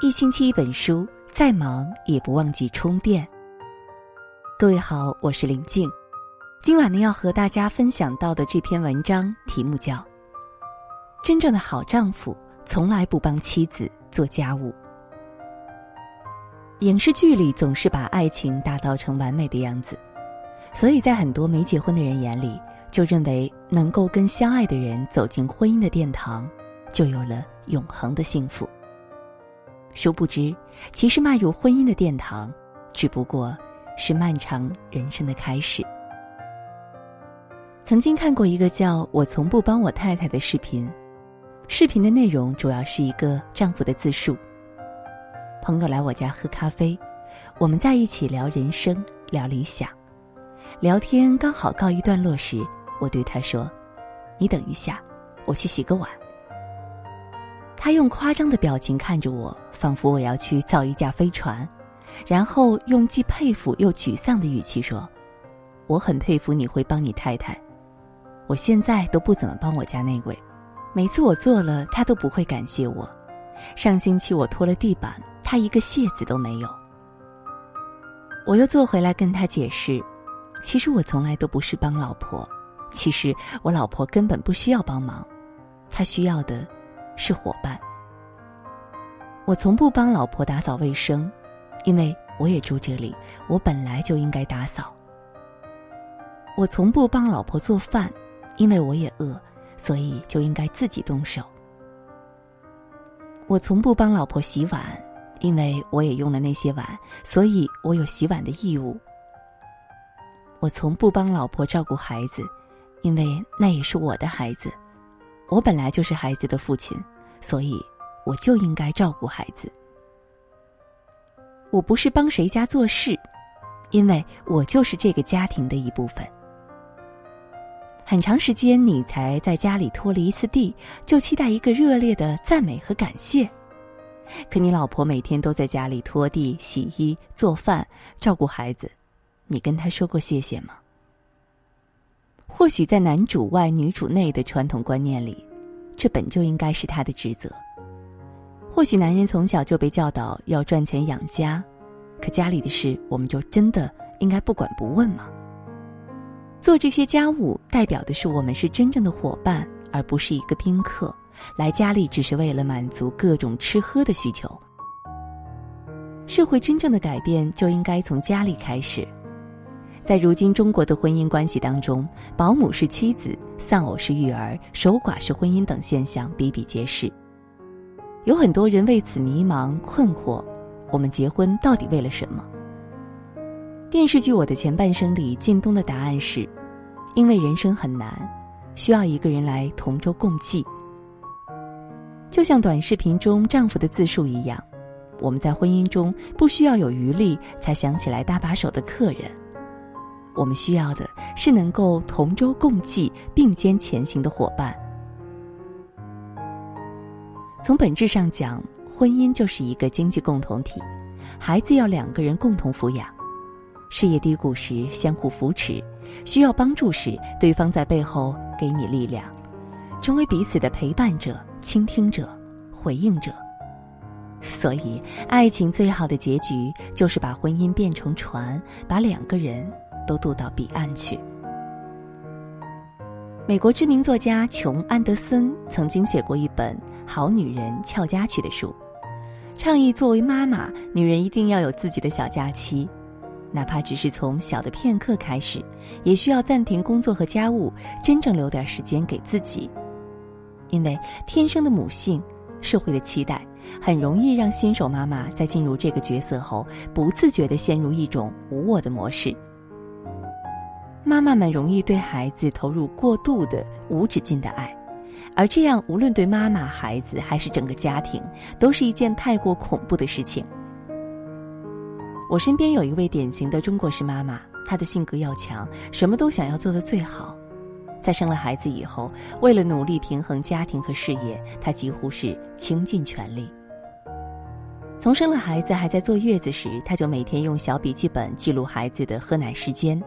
一星期一本书，再忙也不忘记充电。各位好，我是林静。今晚呢，要和大家分享到的这篇文章题目叫《真正的好丈夫从来不帮妻子做家务》。影视剧里总是把爱情打造成完美的样子，所以在很多没结婚的人眼里，就认为能够跟相爱的人走进婚姻的殿堂，就有了永恒的幸福。殊不知，其实迈入婚姻的殿堂，只不过是漫长人生的开始。曾经看过一个叫《我从不帮我太太》的视频，视频的内容主要是一个丈夫的自述。朋友来我家喝咖啡，我们在一起聊人生、聊理想，聊天刚好告一段落时，我对他说：“你等一下，我去洗个碗。”他用夸张的表情看着我，仿佛我要去造一架飞船，然后用既佩服又沮丧的语气说：“我很佩服你会帮你太太，我现在都不怎么帮我家那位，每次我做了，他都不会感谢我。上星期我拖了地板，他一个谢字都没有。”我又坐回来跟他解释：“其实我从来都不是帮老婆，其实我老婆根本不需要帮忙，她需要的。”是伙伴。我从不帮老婆打扫卫生，因为我也住这里，我本来就应该打扫。我从不帮老婆做饭，因为我也饿，所以就应该自己动手。我从不帮老婆洗碗，因为我也用了那些碗，所以我有洗碗的义务。我从不帮老婆照顾孩子，因为那也是我的孩子。我本来就是孩子的父亲，所以我就应该照顾孩子。我不是帮谁家做事，因为我就是这个家庭的一部分。很长时间你才在家里拖了一次地，就期待一个热烈的赞美和感谢。可你老婆每天都在家里拖地、洗衣、做饭、照顾孩子，你跟她说过谢谢吗？或许在男主外女主内的传统观念里，这本就应该是他的职责。或许男人从小就被教导要赚钱养家，可家里的事我们就真的应该不管不问吗？做这些家务代表的是我们是真正的伙伴，而不是一个宾客，来家里只是为了满足各种吃喝的需求。社会真正的改变就应该从家里开始。在如今中国的婚姻关系当中，保姆是妻子，丧偶是育儿，守寡是婚姻等现象比比皆是。有很多人为此迷茫困惑：我们结婚到底为了什么？电视剧《我的前半生》里，靳东的答案是：因为人生很难，需要一个人来同舟共济。就像短视频中丈夫的自述一样，我们在婚姻中不需要有余力才想起来搭把手的客人。我们需要的是能够同舟共济、并肩前行的伙伴。从本质上讲，婚姻就是一个经济共同体，孩子要两个人共同抚养，事业低谷时相互扶持，需要帮助时对方在背后给你力量，成为彼此的陪伴者、倾听者、回应者。所以，爱情最好的结局就是把婚姻变成船，把两个人。都渡到彼岸去。美国知名作家琼·安德森曾经写过一本《好女人俏家去》的书，倡议作为妈妈，女人一定要有自己的小假期，哪怕只是从小的片刻开始，也需要暂停工作和家务，真正留点时间给自己。因为天生的母性，社会的期待，很容易让新手妈妈在进入这个角色后，不自觉地陷入一种无我的模式。妈妈们容易对孩子投入过度的、无止境的爱，而这样无论对妈妈、孩子还是整个家庭，都是一件太过恐怖的事情。我身边有一位典型的中国式妈妈，她的性格要强，什么都想要做的最好。在生了孩子以后，为了努力平衡家庭和事业，她几乎是倾尽全力。从生了孩子还在坐月子时，她就每天用小笔记本记录孩子的喝奶时间。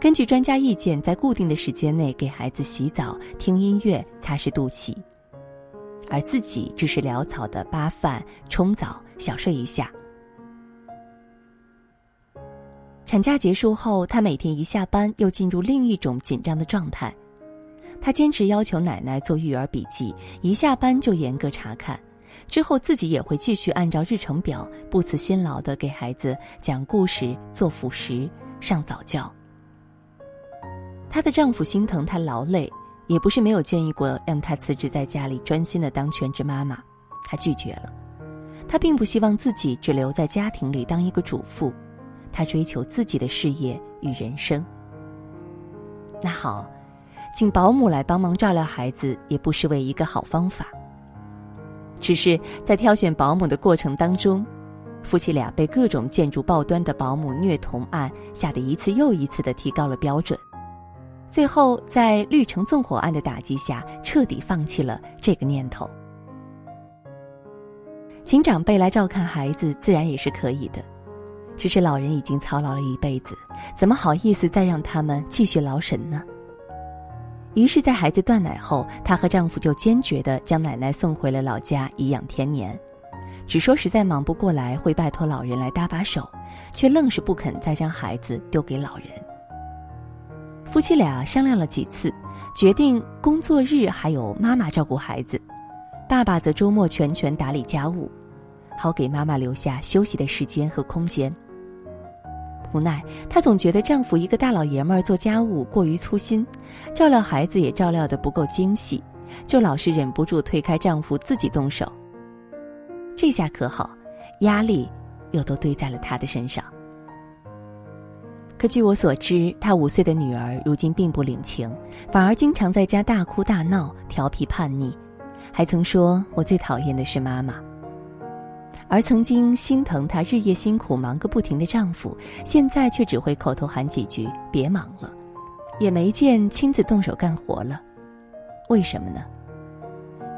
根据专家意见，在固定的时间内给孩子洗澡、听音乐、擦拭肚脐。而自己只是潦草的扒饭、冲澡、小睡一下。产假结束后，她每天一下班又进入另一种紧张的状态。她坚持要求奶奶做育儿笔记，一下班就严格查看。之后自己也会继续按照日程表，不辞辛劳的给孩子讲故事、做辅食、上早教。她的丈夫心疼她劳累，也不是没有建议过让她辞职在家里专心的当全职妈妈，她拒绝了。她并不希望自己只留在家庭里当一个主妇，她追求自己的事业与人生。那好，请保姆来帮忙照料孩子，也不失为一个好方法。只是在挑选保姆的过程当中，夫妻俩被各种建筑报端的保姆虐童案吓得一次又一次的提高了标准。最后，在绿城纵火案的打击下，彻底放弃了这个念头。请长辈来照看孩子，自然也是可以的，只是老人已经操劳了一辈子，怎么好意思再让他们继续劳神呢？于是，在孩子断奶后，她和丈夫就坚决地将奶奶送回了老家颐养天年，只说实在忙不过来，会拜托老人来搭把手，却愣是不肯再将孩子丢给老人。夫妻俩商量了几次，决定工作日还有妈妈照顾孩子，爸爸则周末全权打理家务，好给妈妈留下休息的时间和空间。无奈，她总觉得丈夫一个大老爷们儿做家务过于粗心，照料孩子也照料得不够精细，就老是忍不住推开丈夫自己动手。这下可好，压力又都堆在了他的身上。可据我所知，他五岁的女儿如今并不领情，反而经常在家大哭大闹、调皮叛逆，还曾说：“我最讨厌的是妈妈。”而曾经心疼她日夜辛苦、忙个不停的丈夫，现在却只会口头喊几句“别忙了”，也没见亲自动手干活了。为什么呢？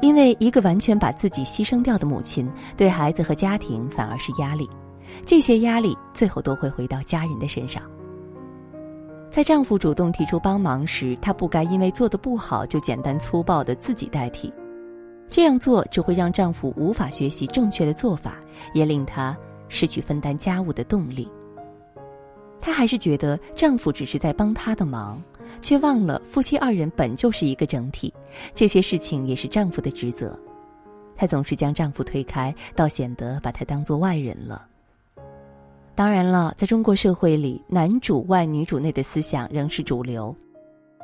因为一个完全把自己牺牲掉的母亲，对孩子和家庭反而是压力，这些压力最后都会回到家人的身上。在丈夫主动提出帮忙时，她不该因为做的不好就简单粗暴的自己代替，这样做只会让丈夫无法学习正确的做法，也令她失去分担家务的动力。她还是觉得丈夫只是在帮她的忙，却忘了夫妻二人本就是一个整体，这些事情也是丈夫的职责。她总是将丈夫推开，倒显得把他当做外人了。当然了，在中国社会里，男主外女主内的思想仍是主流。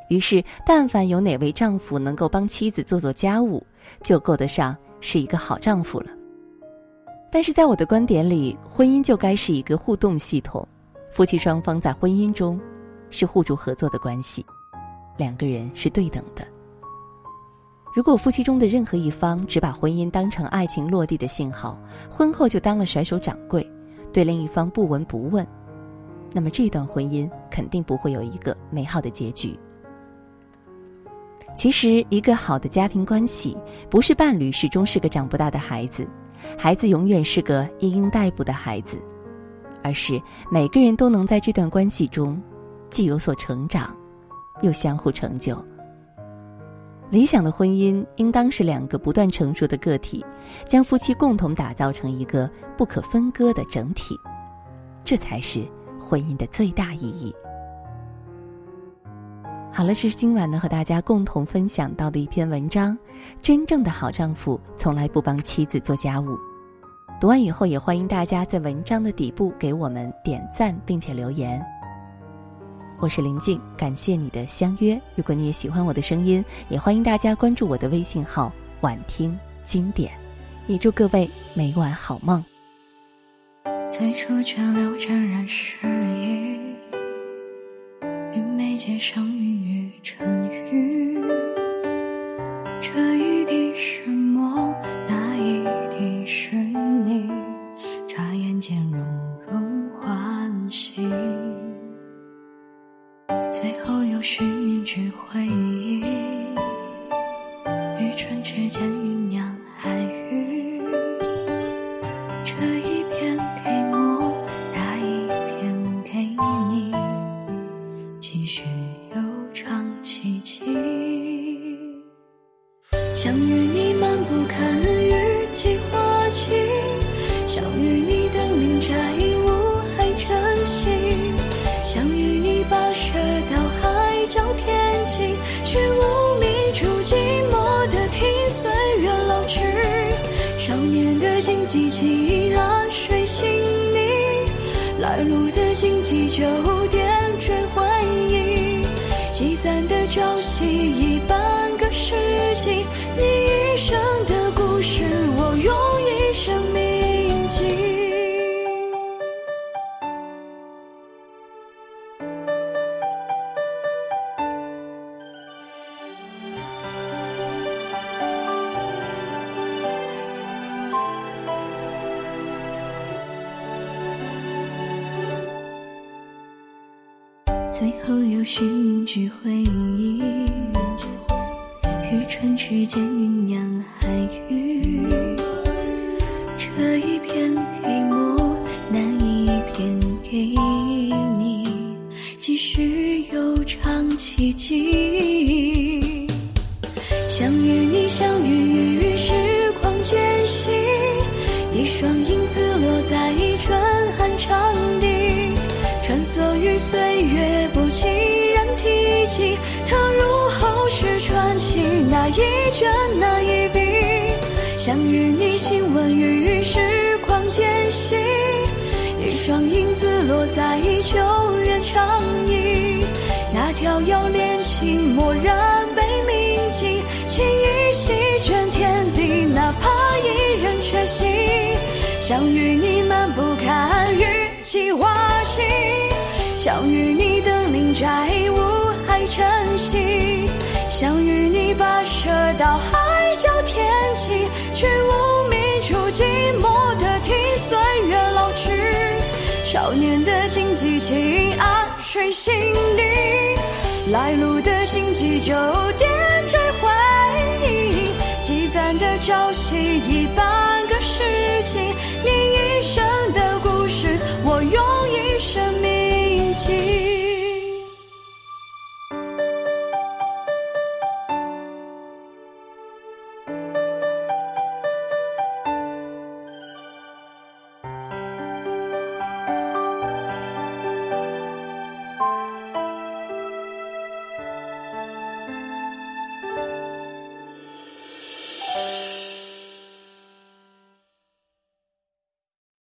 于是，但凡有哪位丈夫能够帮妻子做做家务，就够得上是一个好丈夫了。但是在我的观点里，婚姻就该是一个互动系统，夫妻双方在婚姻中是互助合作的关系，两个人是对等的。如果夫妻中的任何一方只把婚姻当成爱情落地的信号，婚后就当了甩手掌柜。对另一方不闻不问，那么这段婚姻肯定不会有一个美好的结局。其实，一个好的家庭关系，不是伴侣始终是个长不大的孩子，孩子永远是个一应待哺的孩子，而是每个人都能在这段关系中，既有所成长，又相互成就。理想的婚姻应当是两个不断成熟的个体，将夫妻共同打造成一个不可分割的整体，这才是婚姻的最大意义。好了，这是今晚呢和大家共同分享到的一篇文章。真正的好丈夫从来不帮妻子做家务。读完以后，也欢迎大家在文章的底部给我们点赞，并且留言。我是林静，感谢你的相约。如果你也喜欢我的声音，也欢迎大家关注我的微信号“晚听经典”。也祝各位每晚好梦。最初却留沾染诗意，与眉间相遇于春雨。最后又寻一句回忆，与唇之间酝酿记忆啊，睡醒你？来路的荆棘就点缀回忆，积攒的朝夕一半个世纪，你一生的最后有寻句回忆，与唇齿间酝酿海域。这一片给我，那一片给你，继续悠长奇迹。想与你，相遇一卷那一笔，想与你亲吻于时光间隙，一双影子落在秋月长椅，那条遥恋情蓦然被铭记，情意席卷天地，哪怕一人缺席，想与你漫步看雨季花期，想与你登临。摘雾还晨曦，想与你跋涉到海角天际，去无名处寂寞的听岁月老去。少年的荆棘轻安睡心底，来路的荆棘就点缀回忆，积攒的朝夕一半。